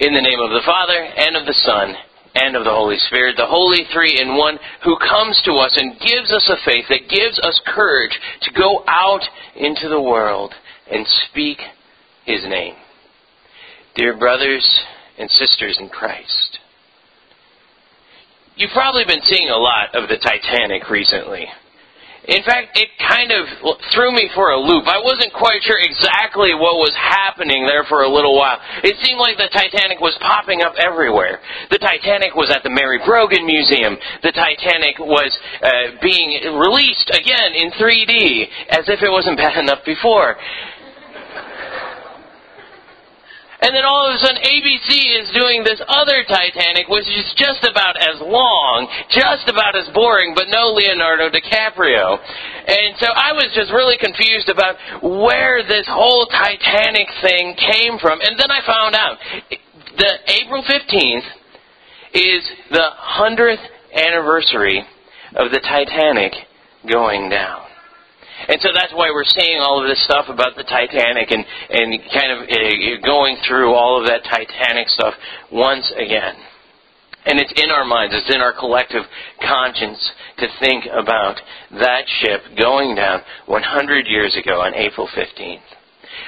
In the name of the Father, and of the Son, and of the Holy Spirit, the Holy Three in One, who comes to us and gives us a faith that gives us courage to go out into the world and speak His name. Dear brothers and sisters in Christ, you've probably been seeing a lot of the Titanic recently. In fact, it kind of threw me for a loop. I wasn't quite sure exactly what was happening there for a little while. It seemed like the Titanic was popping up everywhere. The Titanic was at the Mary Brogan Museum. The Titanic was uh, being released again in 3D, as if it wasn't bad enough before. And then all of a sudden, ABC is doing this other Titanic, which is just about as long, just about as boring, but no Leonardo DiCaprio. And so I was just really confused about where this whole Titanic thing came from. And then I found out the April 15th is the 100th anniversary of the Titanic going down. And so that's why we're seeing all of this stuff about the Titanic and, and kind of uh, going through all of that Titanic stuff once again. And it's in our minds, it's in our collective conscience to think about that ship going down 100 years ago on April 15th.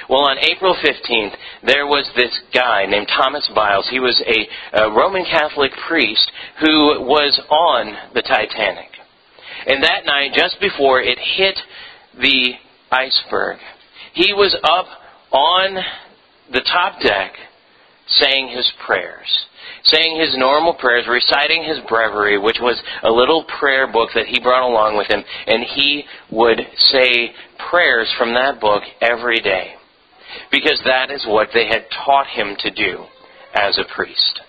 Well, on April 15th, there was this guy named Thomas Byles. He was a, a Roman Catholic priest who was on the Titanic. And that night, just before it hit the iceberg. He was up on the top deck saying his prayers, saying his normal prayers, reciting his breviary, which was a little prayer book that he brought along with him, and he would say prayers from that book every day. Because that is what they had taught him to do as a priest.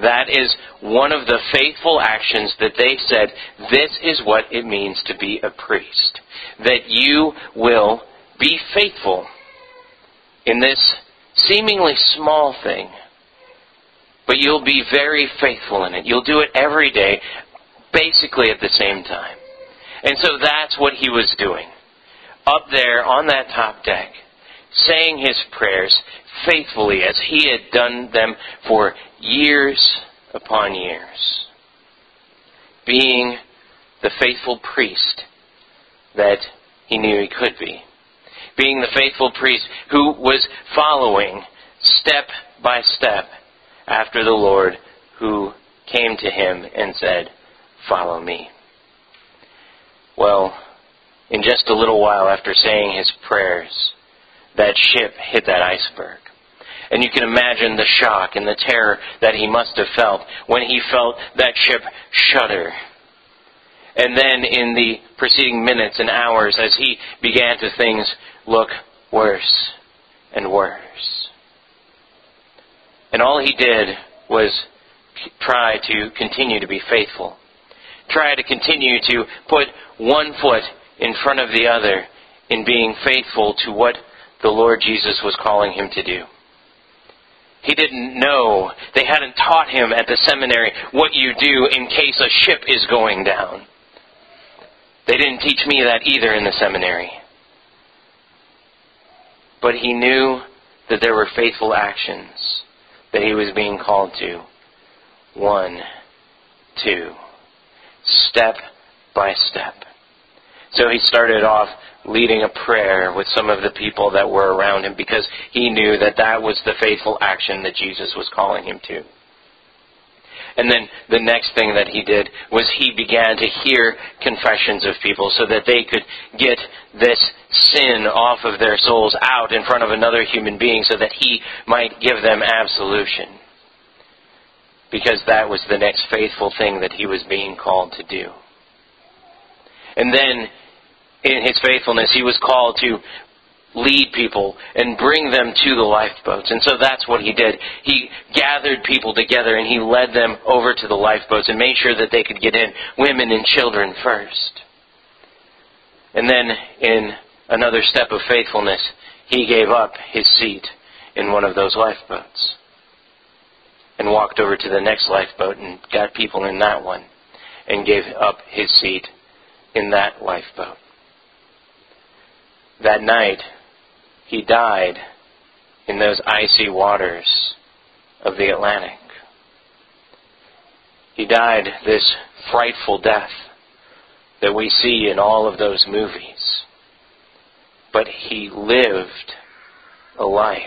That is one of the faithful actions that they said, this is what it means to be a priest. That you will be faithful in this seemingly small thing, but you'll be very faithful in it. You'll do it every day, basically at the same time. And so that's what he was doing. Up there on that top deck, saying his prayers faithfully as he had done them for years upon years. Being the faithful priest that he knew he could be. Being the faithful priest who was following step by step after the Lord who came to him and said, Follow me. Well, in just a little while after saying his prayers, that ship hit that iceberg. And you can imagine the shock and the terror that he must have felt when he felt that ship shudder. And then in the preceding minutes and hours as he began to things look worse and worse. And all he did was try to continue to be faithful. Try to continue to put one foot in front of the other in being faithful to what the Lord Jesus was calling him to do. He didn't know. They hadn't taught him at the seminary what you do in case a ship is going down. They didn't teach me that either in the seminary. But he knew that there were faithful actions that he was being called to. One, two, step by step. So he started off leading a prayer with some of the people that were around him because he knew that that was the faithful action that Jesus was calling him to. And then the next thing that he did was he began to hear confessions of people so that they could get this sin off of their souls out in front of another human being so that he might give them absolution. Because that was the next faithful thing that he was being called to do. And then in his faithfulness, he was called to lead people and bring them to the lifeboats. And so that's what he did. He gathered people together and he led them over to the lifeboats and made sure that they could get in, women and children first. And then, in another step of faithfulness, he gave up his seat in one of those lifeboats and walked over to the next lifeboat and got people in that one and gave up his seat in that lifeboat. That night, he died in those icy waters of the Atlantic. He died this frightful death that we see in all of those movies. But he lived a life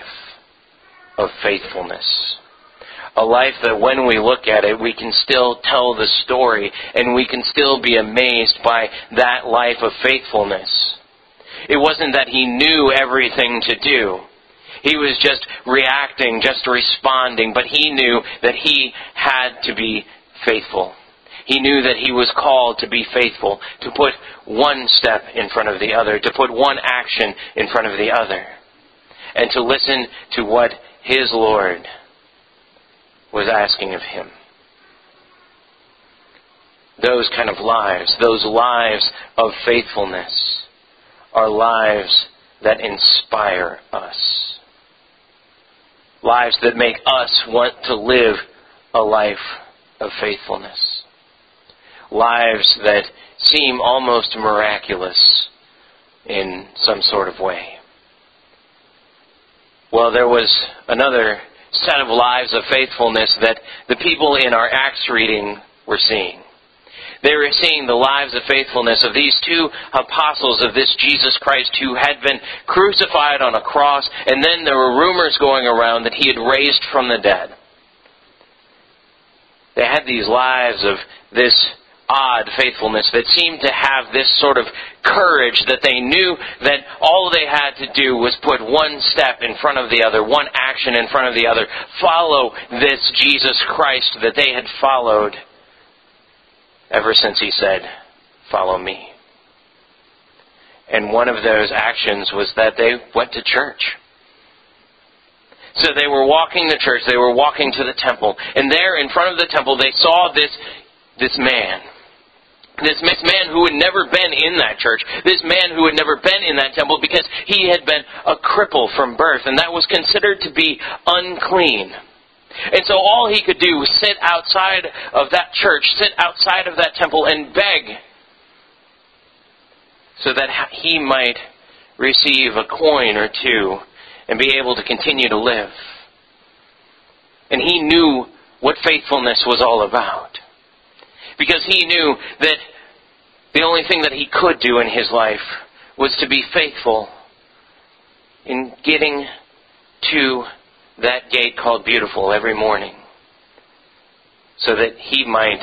of faithfulness. A life that when we look at it, we can still tell the story and we can still be amazed by that life of faithfulness. It wasn't that he knew everything to do. He was just reacting, just responding, but he knew that he had to be faithful. He knew that he was called to be faithful, to put one step in front of the other, to put one action in front of the other, and to listen to what his Lord was asking of him. Those kind of lives, those lives of faithfulness, are lives that inspire us. Lives that make us want to live a life of faithfulness. Lives that seem almost miraculous in some sort of way. Well, there was another set of lives of faithfulness that the people in our Acts reading were seeing. They were seeing the lives of faithfulness of these two apostles of this Jesus Christ who had been crucified on a cross, and then there were rumors going around that he had raised from the dead. They had these lives of this odd faithfulness that seemed to have this sort of courage that they knew that all they had to do was put one step in front of the other, one action in front of the other, follow this Jesus Christ that they had followed ever since he said, Follow me. And one of those actions was that they went to church. So they were walking the church, they were walking to the temple, and there in front of the temple they saw this, this man this man who had never been in that church, this man who had never been in that temple because he had been a cripple from birth, and that was considered to be unclean. And so all he could do was sit outside of that church, sit outside of that temple, and beg so that he might receive a coin or two and be able to continue to live. And he knew what faithfulness was all about because he knew that the only thing that he could do in his life was to be faithful in getting to that gate called Beautiful every morning so that he might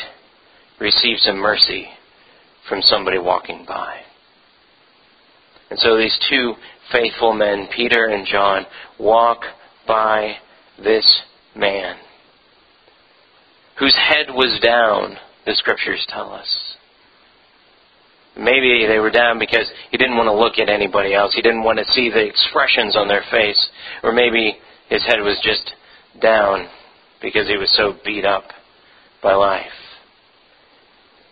receive some mercy from somebody walking by. And so these two faithful men, Peter and John, walk by this man whose head was down the scriptures tell us. Maybe they were down because he didn't want to look at anybody else. He didn't want to see the expressions on their face. Or maybe his head was just down because he was so beat up by life.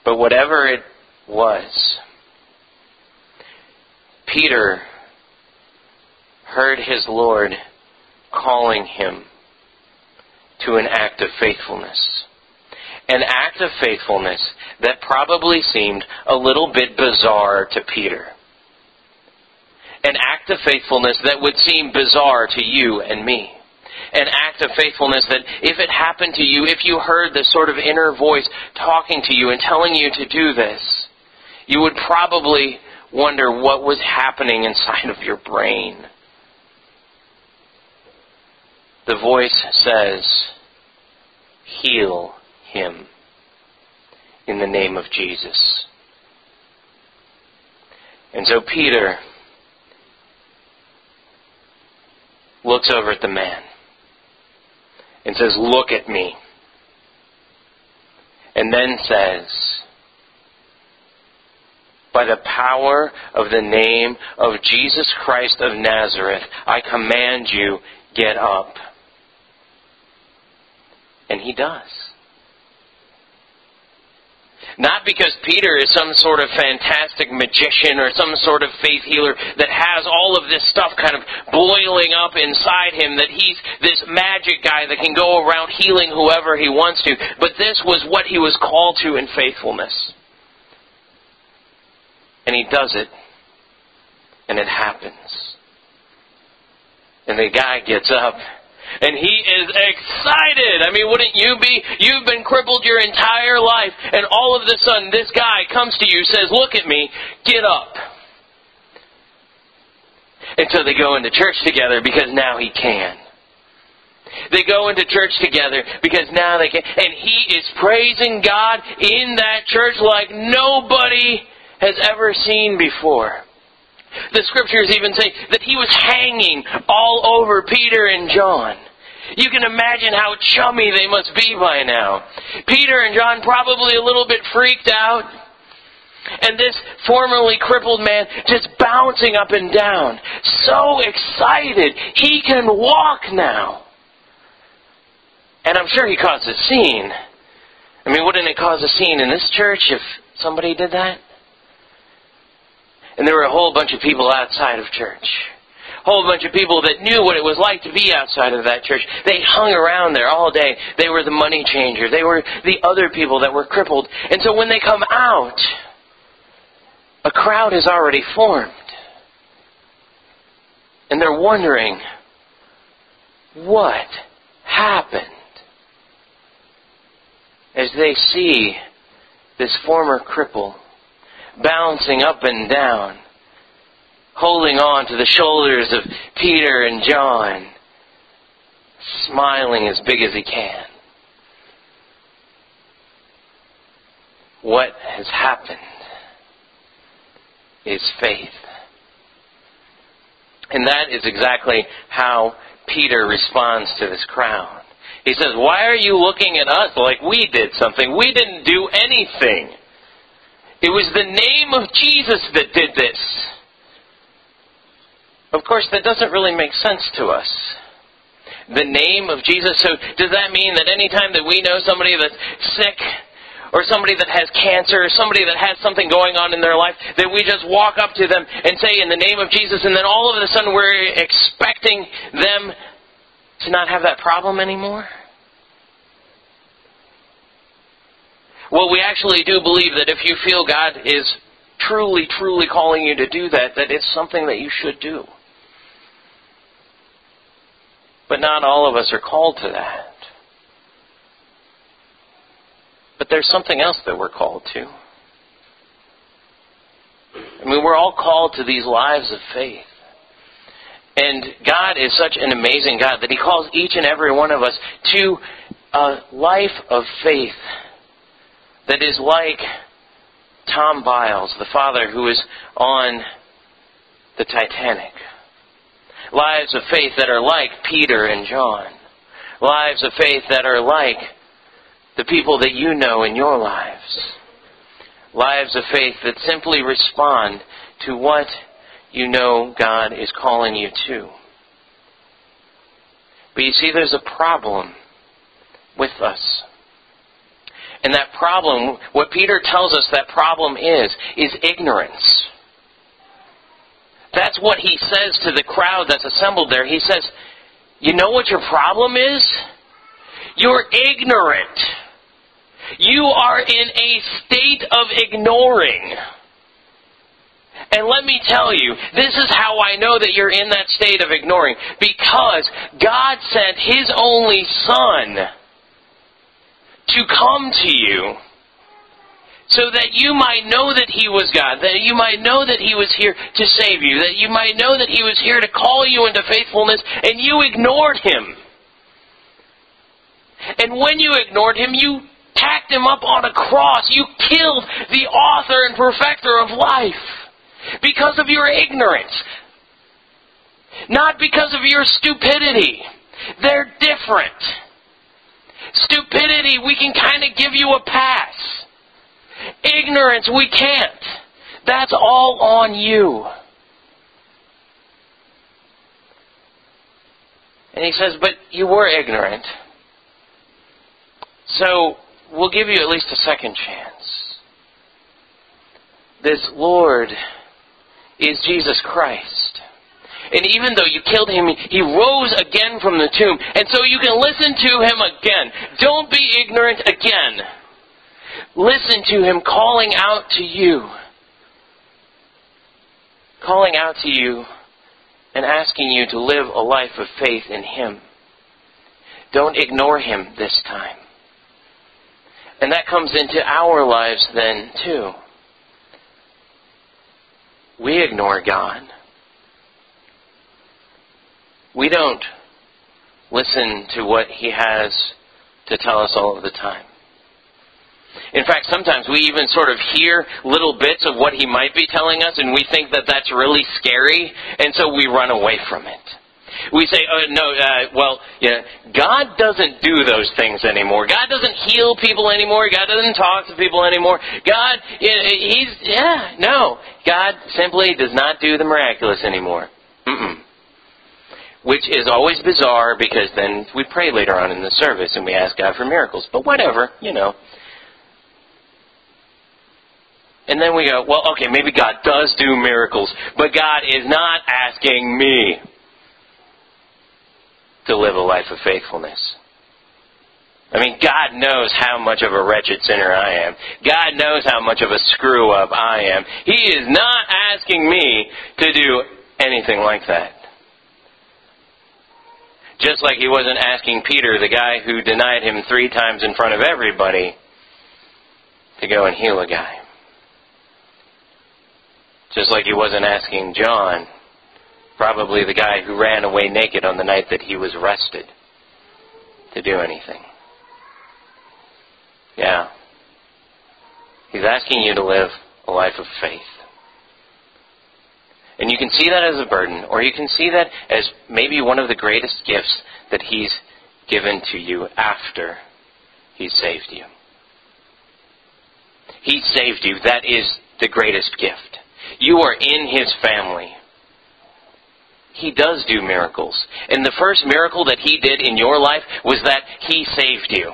But whatever it was, Peter heard his Lord calling him to an act of faithfulness an act of faithfulness that probably seemed a little bit bizarre to Peter. An act of faithfulness that would seem bizarre to you and me. An act of faithfulness that if it happened to you, if you heard this sort of inner voice talking to you and telling you to do this, you would probably wonder what was happening inside of your brain. The voice says, heal him in the name of Jesus. And so Peter looks over at the man and says, Look at me. And then says, By the power of the name of Jesus Christ of Nazareth, I command you, get up. And he does. Not because Peter is some sort of fantastic magician or some sort of faith healer that has all of this stuff kind of boiling up inside him, that he's this magic guy that can go around healing whoever he wants to, but this was what he was called to in faithfulness. And he does it, and it happens. And the guy gets up And he is excited. I mean, wouldn't you be? You've been crippled your entire life, and all of a sudden, this guy comes to you, says, Look at me, get up. And so they go into church together because now he can. They go into church together because now they can. And he is praising God in that church like nobody has ever seen before. The scriptures even say that he was hanging all over Peter and John. You can imagine how chummy they must be by now. Peter and John probably a little bit freaked out. And this formerly crippled man just bouncing up and down. So excited. He can walk now. And I'm sure he caused a scene. I mean, wouldn't it cause a scene in this church if somebody did that? And there were a whole bunch of people outside of church. A whole bunch of people that knew what it was like to be outside of that church. They hung around there all day. They were the money changers. They were the other people that were crippled. And so when they come out, a crowd has already formed. And they're wondering, what happened? As they see this former cripple bouncing up and down, holding on to the shoulders of Peter and John, smiling as big as he can. What has happened is faith. And that is exactly how Peter responds to this crowd. He says, Why are you looking at us like we did something? We didn't do anything. It was the name of Jesus that did this. Of course, that doesn't really make sense to us. The name of Jesus. So, does that mean that anytime that we know somebody that's sick, or somebody that has cancer, or somebody that has something going on in their life, that we just walk up to them and say, in the name of Jesus, and then all of a sudden we're expecting them to not have that problem anymore? Well, we actually do believe that if you feel God is truly, truly calling you to do that, that it's something that you should do. But not all of us are called to that. But there's something else that we're called to. I mean, we're all called to these lives of faith. And God is such an amazing God that He calls each and every one of us to a life of faith that is like Tom Byles, the father who is on the Titanic. Lives of faith that are like Peter and John. Lives of faith that are like the people that you know in your lives. Lives of faith that simply respond to what you know God is calling you to. But you see, there's a problem with us. And that problem, what Peter tells us that problem is, is ignorance. That's what he says to the crowd that's assembled there. He says, You know what your problem is? You're ignorant. You are in a state of ignoring. And let me tell you, this is how I know that you're in that state of ignoring. Because God sent His only Son to come to you so that you might know that He was God, that you might know that He was here to save you, that you might know that He was here to call you into faithfulness, and you ignored Him. And when you ignored Him, you tacked Him up on a cross. You killed the author and perfecter of life because of your ignorance, not because of your stupidity. They're different. Stupidity, we can kind of give you a pass. Ignorance, we can't. That's all on you. And he says, But you were ignorant. So we'll give you at least a second chance. This Lord is Jesus Christ. And even though you killed him, he rose again from the tomb. And so you can listen to him again. Don't be ignorant again. Listen to him calling out to you. Calling out to you and asking you to live a life of faith in him. Don't ignore him this time. And that comes into our lives then, too. We ignore God. We don't listen to what He has to tell us all of the time. In fact, sometimes we even sort of hear little bits of what He might be telling us, and we think that that's really scary, and so we run away from it. We say, oh, no, uh, well, yeah, God doesn't do those things anymore. God doesn't heal people anymore. God doesn't talk to people anymore. God, He's, yeah, no. God simply does not do the miraculous anymore. Mm-mm. Which is always bizarre because then we pray later on in the service and we ask God for miracles. But whatever, you know. And then we go, well, okay, maybe God does do miracles, but God is not asking me to live a life of faithfulness. I mean, God knows how much of a wretched sinner I am. God knows how much of a screw up I am. He is not asking me to do anything like that. Just like he wasn't asking Peter, the guy who denied him three times in front of everybody, to go and heal a guy. Just like he wasn't asking John Probably the guy who ran away naked on the night that he was arrested to do anything. Yeah. He's asking you to live a life of faith. And you can see that as a burden, or you can see that as maybe one of the greatest gifts that He's given to you after He saved you. He saved you. That is the greatest gift. You are in His family. He does do miracles. And the first miracle that He did in your life was that He saved you.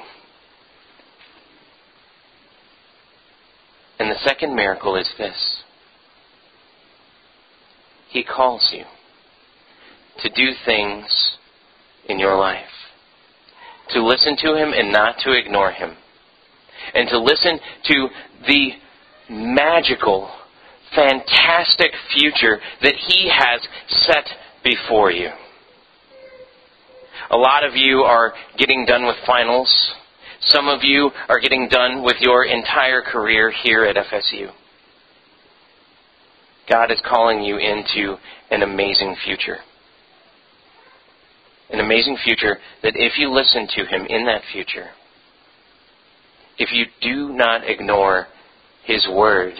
And the second miracle is this He calls you to do things in your life, to listen to Him and not to ignore Him, and to listen to the magical, fantastic future that He has set before you. A lot of you are getting done with finals. Some of you are getting done with your entire career here at FSU. God is calling you into an amazing future. An amazing future that if you listen to Him in that future, if you do not ignore His Word,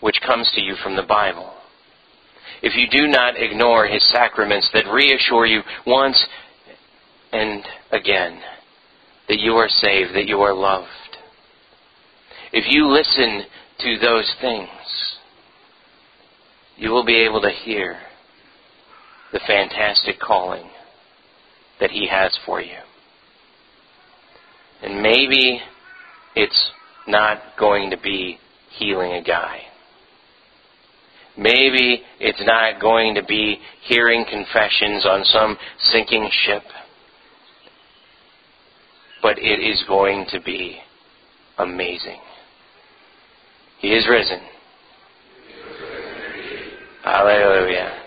which comes to you from the Bible, if you do not ignore his sacraments that reassure you once and again that you are saved, that you are loved. If you listen to those things, you will be able to hear the fantastic calling that he has for you. And maybe it's not going to be healing a guy. Maybe it's not going to be hearing confessions on some sinking ship, but it is going to be amazing. He is risen. Hallelujah.